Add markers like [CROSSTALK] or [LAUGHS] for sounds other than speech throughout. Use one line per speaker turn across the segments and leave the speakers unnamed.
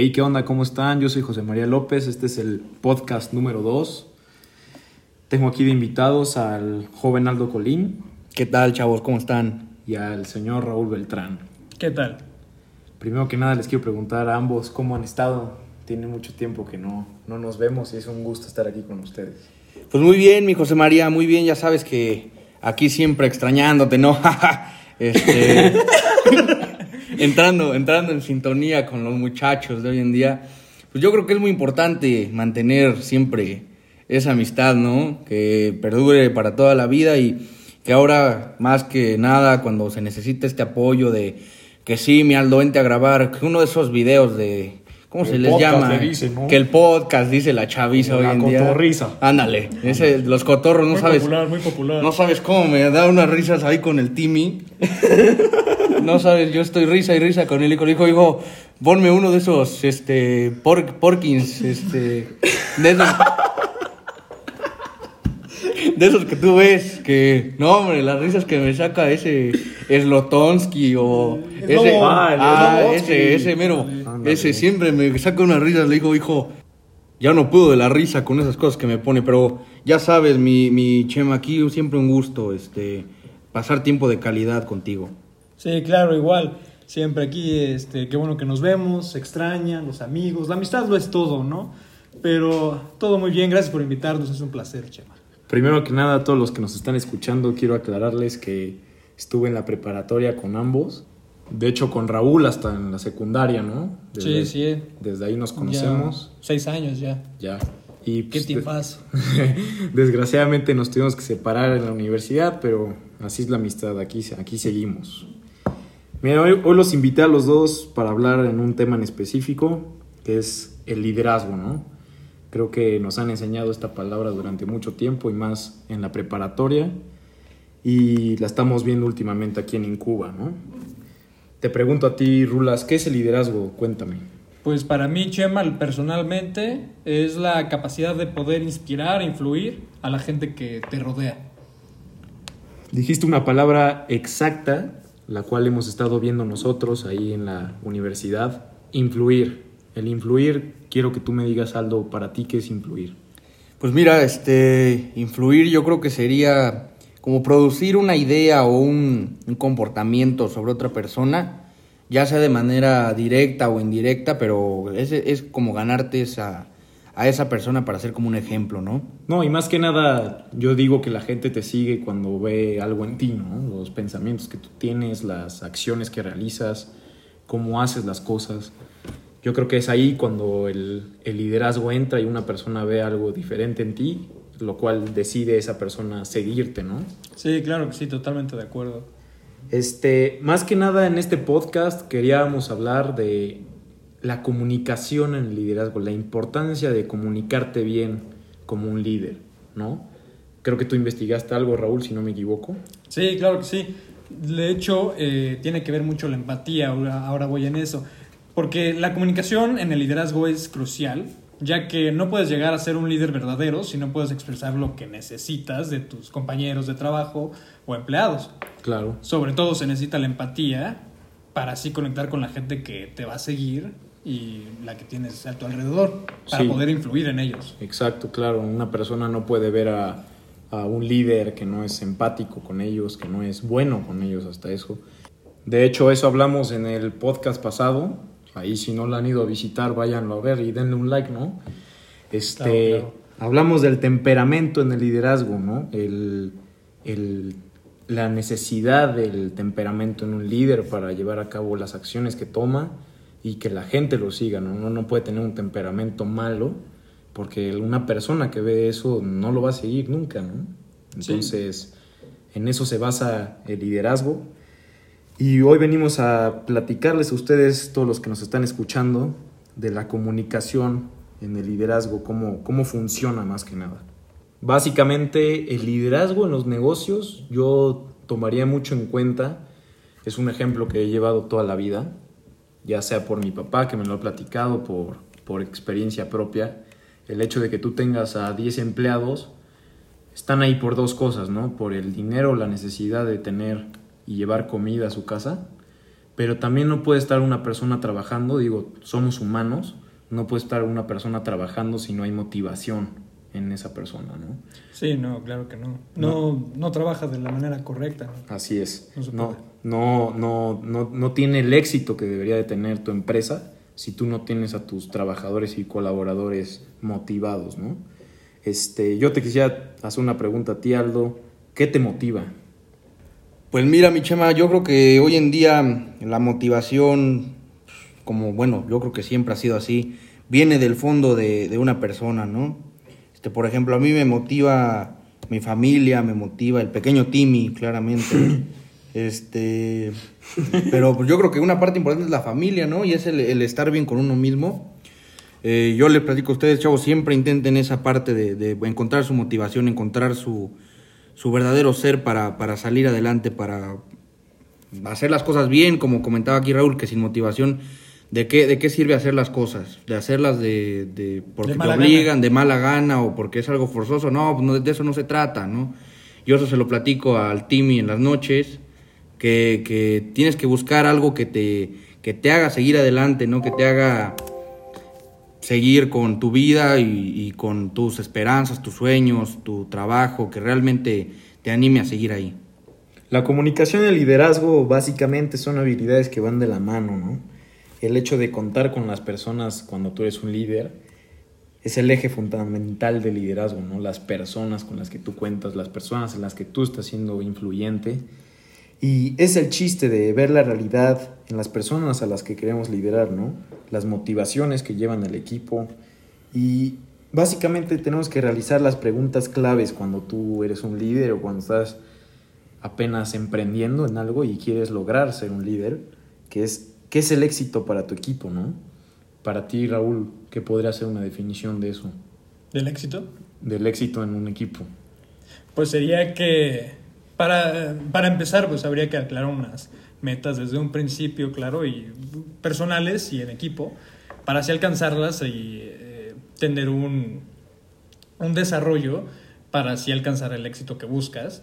Hey, ¿qué onda? ¿Cómo están? Yo soy José María López, este es el podcast número 2. Tengo aquí de invitados al joven Aldo Colín
¿Qué tal, chavos? ¿Cómo están?
y al señor Raúl Beltrán.
¿Qué tal?
Primero que nada les quiero preguntar a ambos cómo han estado. Tiene mucho tiempo que no, no nos vemos y es un gusto estar aquí con ustedes.
Pues muy bien, mi José María, muy bien. Ya sabes que aquí siempre extrañándote, ¿no? [LAUGHS] este, [LAUGHS] entrando, entrando en sintonía con los muchachos de hoy en día. Pues yo creo que es muy importante mantener siempre esa amistad, ¿no? Que perdure para toda la vida y que ahora más que nada cuando se necesita este apoyo de que sí, mi Aldo, vente a grabar, uno de esos videos de... ¿Cómo
El
se les llama?
le dicen, ¿no?
Que el podcast dice la chaviza
La
hoy en día.
cotorriza.
Ándale, ese, los cotorros, no
muy
sabes.
popular, muy popular.
No sabes cómo me da unas risas ahí con el Timmy. [LAUGHS] no sabes, yo estoy risa y risa con él y con el hijo, hijo, ponme uno de esos, este, por, Porkins, este, de esos, de esos que tú ves, que, no hombre, las risas que me saca ese Slotonsky o ese.
Ah, el
ah,
Slobodsky.
ese, ese mero,
Ándale.
ese siempre me saca unas risas, le digo, hijo, ya no puedo de la risa con esas cosas que me pone, pero ya sabes, mi, mi Chema, aquí siempre un gusto, este, pasar tiempo de calidad contigo.
Sí, claro, igual. Siempre aquí, este, qué bueno que nos vemos, se extrañan, los amigos. La amistad lo es todo, ¿no? Pero todo muy bien, gracias por invitarnos, es un placer, Chema.
Primero que nada, a todos los que nos están escuchando, quiero aclararles que estuve en la preparatoria con ambos. De hecho, con Raúl hasta en la secundaria, ¿no?
Sí, sí.
Desde ahí nos conocemos.
Ya seis años ya.
Ya. Y
Qué
pues,
tiempas. [LAUGHS]
Desgraciadamente nos tuvimos que separar en la universidad, pero así es la amistad, aquí, aquí seguimos. Mira, hoy, hoy los invité a los dos para hablar en un tema en específico, que es el liderazgo, ¿no? Creo que nos han enseñado esta palabra durante mucho tiempo y más en la preparatoria, y la estamos viendo últimamente aquí en Incuba, ¿no? Te pregunto a ti, Rulas, ¿qué es el liderazgo? Cuéntame.
Pues para mí, Chema, personalmente, es la capacidad de poder inspirar, influir a la gente que te rodea.
Dijiste una palabra exacta, la cual hemos estado viendo nosotros ahí en la universidad, influir. El influir, quiero que tú me digas, Aldo, para ti, ¿qué es influir?
Pues mira, este, influir yo creo que sería como producir una idea o un, un comportamiento sobre otra persona, ya sea de manera directa o indirecta, pero es, es como ganarte esa, a esa persona para ser como un ejemplo, ¿no?
No, y más que nada, yo digo que la gente te sigue cuando ve algo en ti, ¿no? Los pensamientos que tú tienes, las acciones que realizas, cómo haces las cosas. Yo creo que es ahí cuando el, el liderazgo entra y una persona ve algo diferente en ti, lo cual decide esa persona seguirte, ¿no?
Sí, claro que sí, totalmente de acuerdo.
Este, más que nada en este podcast queríamos hablar de la comunicación en el liderazgo, la importancia de comunicarte bien como un líder, ¿no? Creo que tú investigaste algo, Raúl, si no me equivoco.
Sí, claro que sí. De hecho, eh, tiene que ver mucho la empatía, ahora, ahora voy en eso. Porque la comunicación en el liderazgo es crucial, ya que no puedes llegar a ser un líder verdadero si no puedes expresar lo que necesitas de tus compañeros de trabajo o empleados.
Claro.
Sobre todo se necesita la empatía para así conectar con la gente que te va a seguir y la que tienes a tu alrededor, para
Sí.
poder influir en ellos.
Exacto, claro. Una persona no puede ver a, a un líder que no es empático con ellos, que no es bueno con ellos hasta eso. De hecho, eso hablamos en el podcast pasado. Ahí si no lo han ido a visitar, váyanlo a ver y denle un like, ¿no? Este,
Claro, claro.
Hablamos del temperamento en el liderazgo, ¿no? El, el- la necesidad del temperamento en un líder para llevar a cabo las acciones que toma y que la gente lo siga, ¿no? Uno no puede tener un temperamento malo porque una persona que ve eso no lo va a seguir nunca, ¿no?
Sí.
Entonces, en eso se basa el liderazgo. Y hoy venimos a platicarles a ustedes, todos los que nos están escuchando, de la comunicación en el liderazgo, cómo, cómo funciona más que nada. Básicamente, el liderazgo en los negocios yo tomaría mucho en cuenta, es un ejemplo que he llevado toda la vida, ya sea por mi papá, que me lo ha platicado, por, por experiencia propia, el hecho de que tú tengas a 10 empleados, están ahí por dos cosas, ¿no? Por el dinero, la necesidad de tener y llevar comida a su casa, pero también no puede estar una persona trabajando, digo, somos humanos, no puede estar una persona trabajando si no hay motivación en esa persona, ¿no?
Sí, no, claro que no. No, no, trabaja de la manera correcta. ¿no?
Así es.
No se
No,
puede.
no, no, no, no tiene el éxito que debería de tener tu empresa si tú no tienes a tus trabajadores y colaboradores motivados, ¿no? Este, yo te quisiera hacer una pregunta a ti, Aldo. ¿Qué te motiva?
Pues mira, mi chema, yo creo que hoy en día la motivación, como bueno, yo creo que siempre ha sido así, viene del fondo de, de una persona, ¿no? Este, por ejemplo, a mí me motiva mi familia, me motiva el pequeño Timmy, claramente. [CLEARS THROAT] Este, pero pues yo creo que una parte importante es la familia, ¿no? Y es el, el estar bien con uno mismo. Eh, yo les platico a ustedes, chavos, siempre intenten esa parte de, de encontrar su motivación, encontrar su, su verdadero ser para, para salir adelante, para hacer las cosas bien, como comentaba aquí Raúl, que sin motivación, ¿de qué, de qué sirve hacer las cosas? ¿De hacerlas de, de porque
De
te obligan,
gana.
de mala gana o porque es algo forzoso? No, no, de eso no se trata, ¿no? Yo eso se lo platico al Timmy en las noches, que, que tienes que buscar algo que te, que te haga seguir adelante, ¿no? Que te haga seguir con tu vida y, con tus esperanzas, tus sueños, tu trabajo, que realmente te anime a seguir ahí.
La comunicación y el liderazgo básicamente son habilidades que van de la mano, ¿no? El hecho de contar con las personas cuando tú eres un líder es el eje fundamental del liderazgo, ¿no? Las personas con las que tú cuentas, las personas en las que tú estás siendo influyente. Y es el chiste de ver la realidad en las personas a las que queremos liderar, ¿no? Las motivaciones que llevan al equipo. Y básicamente tenemos que realizar las preguntas claves cuando tú eres un líder o cuando estás apenas emprendiendo en algo y quieres lograr ser un líder, que es qué es el éxito para tu equipo, ¿no? Para ti, Raúl, ¿qué podría ser una definición de eso?
¿Del éxito?
Del éxito en un equipo.
Pues sería que para, para empezar, pues habría que aclarar unas metas desde un principio, claro, y personales y en equipo, para así alcanzarlas y eh, tener un, un desarrollo para así alcanzar el éxito que buscas,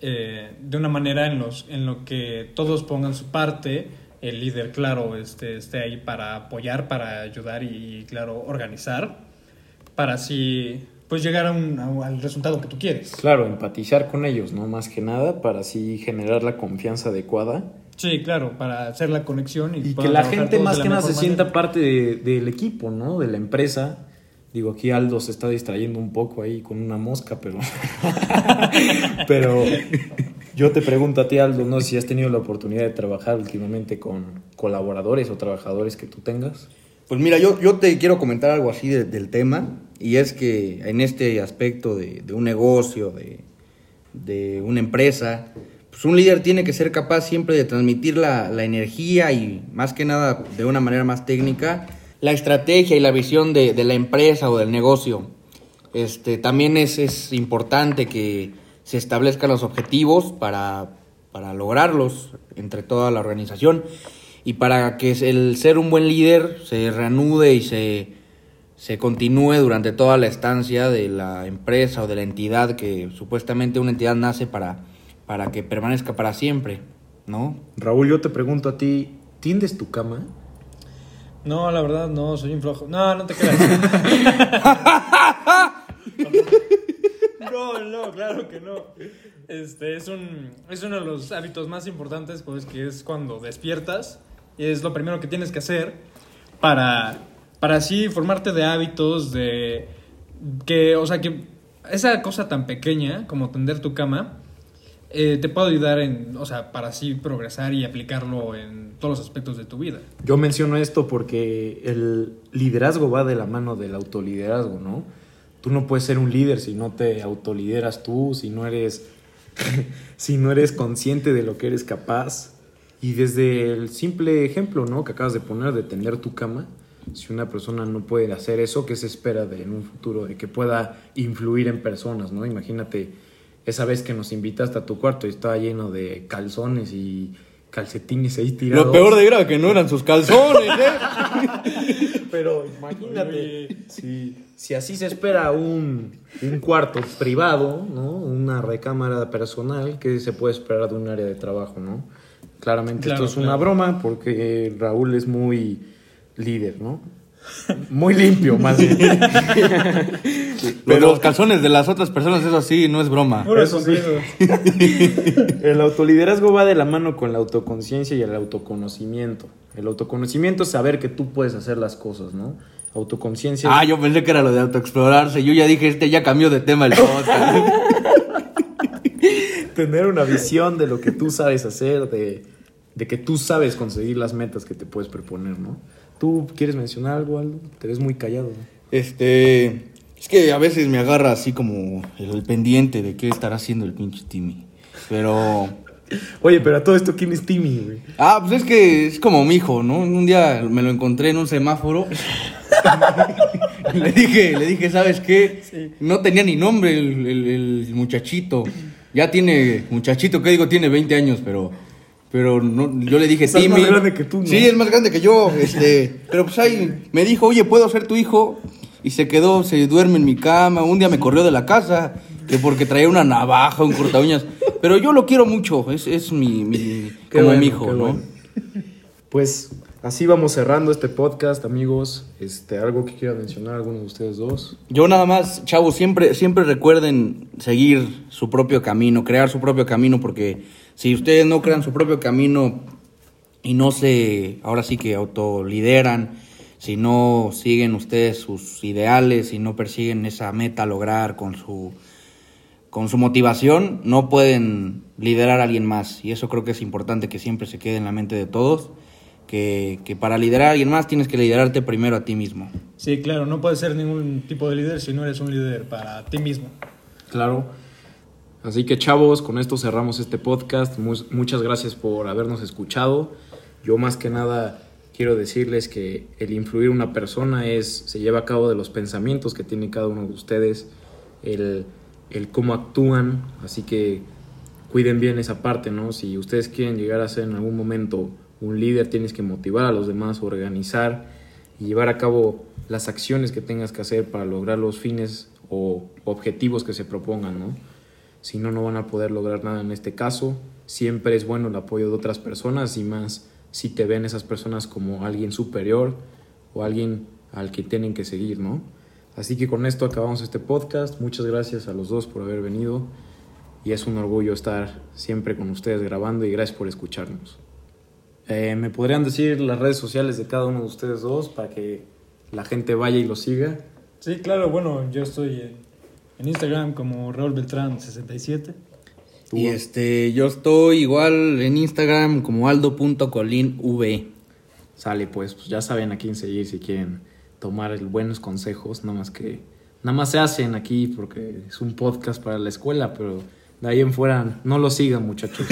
eh, de una manera en, los, en lo que todos pongan su parte, el líder, claro, este, esté ahí para apoyar, para ayudar y, claro, organizar, para así pues llegar a un, a- al resultado que tú quieres.
Claro, empatizar con ellos, ¿no? Más que nada, para así generar la confianza adecuada.
Sí, claro, para hacer la conexión y,
Y que la gente más que nada se sienta parte de- del equipo, ¿no? De la empresa. Digo, aquí Aldo se está distrayendo un poco ahí con una mosca, pero... [LAUGHS] pero yo te pregunto a ti, Aldo, no si has tenido la oportunidad de trabajar últimamente con colaboradores o trabajadores que tú tengas.
Pues mira, yo, yo te quiero comentar algo así de- del tema, y es que en este aspecto de, un negocio, de, de una empresa, pues un líder tiene que ser capaz siempre de transmitir la, la energía y más que nada de una manera más técnica, la estrategia y la visión de, de la empresa o del negocio. Este, también es, es importante que se establezcan los objetivos para, para lograrlos entre toda la organización y para que el ser un buen líder se reanude y se, se continúe durante toda la estancia de la empresa o de la entidad que supuestamente una entidad nace para, para que permanezca para siempre, ¿no?
Raúl, yo te pregunto a ti, ¿tiendes tu cama?
No, la verdad, no, soy un flojo. No, no te creas. [LAUGHS] no, no, claro que no. Este es un es uno de los hábitos más importantes, pues que es cuando despiertas y es lo primero que tienes que hacer para para así formarte de hábitos de que, o sea, que esa cosa tan pequeña como tender tu cama eh, te puede ayudar en, o sea, para así progresar y aplicarlo en todos los aspectos de tu vida.
Yo menciono esto porque el liderazgo va de la mano del autoliderazgo, ¿no? Tú no puedes ser un líder si no te autolideras tú, si no eres [LAUGHS] si no eres consciente de lo que eres capaz. Y desde el simple ejemplo, ¿no? que acabas de poner de tender tu cama, si una persona no puede hacer eso, ¿qué se espera de en un futuro de que pueda influir en personas, ¿no? Imagínate esa vez que nos invitaste a tu cuarto y estaba lleno de calzones y calcetines ahí tirados.
Lo peor de era que no eran sus calzones, ¿eh? [LAUGHS]
Pero imagínate, si, si así se espera un, un cuarto privado, ¿no? Una recámara personal, ¿qué se puede esperar de un área de trabajo, no? claramente
Claro,
esto es una broma porque Raúl es muy líder, ¿no? Muy limpio, más bien.
Pero los calzones de las otras personas, eso sí, no es broma.
Puro
Eso sí. [LAUGHS] El autoliderazgo va de la mano con la autoconciencia y el autoconocimiento. El autoconocimiento es saber que tú puedes hacer las cosas, ¿no? Autoconciencia.
Ah, yo pensé que era lo de autoexplorarse. Yo ya dije, este ya cambió de tema el podcast. [LAUGHS]
tener una visión de lo que tú sabes hacer, de, de que tú sabes conseguir las metas que te puedes proponer, ¿no? ¿Tú quieres mencionar algo, Aldo? Te ves muy callado. ¿no?
este. Es que a veces me agarra así como el, pendiente de qué estará haciendo el pinche Timmy. Pero.
Oye, pero a todo esto, ¿quién es Timmy, güey?
Ah, pues es que es como mi hijo, ¿no? Un día me lo encontré en un semáforo. le dije, le dije, ¿sabes qué? No tenía ni nombre el, el- el muchachito. Ya tiene, muchachito, ¿qué digo? Tiene 20 años, pero. Pero no, yo le dije,
sea, es
Timmy.
más grande que tú, ¿no?
Sí, es más grande que yo. Este, pero pues ahí me dijo, oye, ¿puedo ser tu hijo? Y se quedó, se duerme en mi cama. Un día me corrió de la casa, que porque traía una navaja, un corta uñas. Pero yo lo quiero mucho, es, es mi, mi- como
bueno,
mi hijo, ¿no?
bueno. Pues así vamos cerrando este podcast, amigos. Este, algo que quiera mencionar alguno de ustedes dos.
Yo nada más, chavos, siempre, siempre recuerden seguir su propio camino, crear su propio camino, porque si ustedes no crean su propio camino y no se, ahora sí que autolideran, si no siguen ustedes sus ideales y no persiguen esa meta lograr con su, con su motivación, no pueden liderar a alguien más. Y eso creo que es importante que siempre se quede en la mente de todos, que, que para liderar a alguien más tienes que liderarte primero a ti mismo.
Sí, claro, no puedes ser ningún tipo de líder si no eres un líder para ti mismo.
Claro. Así que chavos, con esto cerramos este podcast. Mu- muchas gracias por habernos escuchado. Yo más que nada quiero decirles que el influir una persona es se lleva a cabo de los pensamientos que tiene cada uno de ustedes, el, el cómo actúan. Así que cuiden bien esa parte, ¿no? Si ustedes quieren llegar a ser en algún momento un líder, tienes que motivar a los demás, organizar y llevar a cabo las acciones que tengas que hacer para lograr los fines o objetivos que se propongan, ¿no? Si no, no van a poder lograr nada en este caso. Siempre es bueno el apoyo de otras personas y más si te ven esas personas como alguien superior o alguien al que tienen que seguir, ¿no? Así que con esto acabamos este podcast. Muchas gracias a los dos por haber venido y es un orgullo estar siempre con ustedes grabando y gracias por escucharnos. Eh, ¿Me podrían decir las redes sociales de cada uno de ustedes dos para que la gente vaya y lo siga?
Sí, claro, bueno, yo estoy en, en Instagram como Raúl Beltrán 67.
Tú,
Y este, yo estoy igual en Instagram como aldo.colinv.
Sale, pues, pues ya saben a quién seguir si quieren tomar el- buenos consejos, nada más que nada más se hacen aquí porque es un podcast para la escuela, pero de ahí en fuera no lo sigan, muchachos.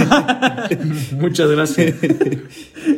[LAUGHS] Muchas gracias. [LAUGHS]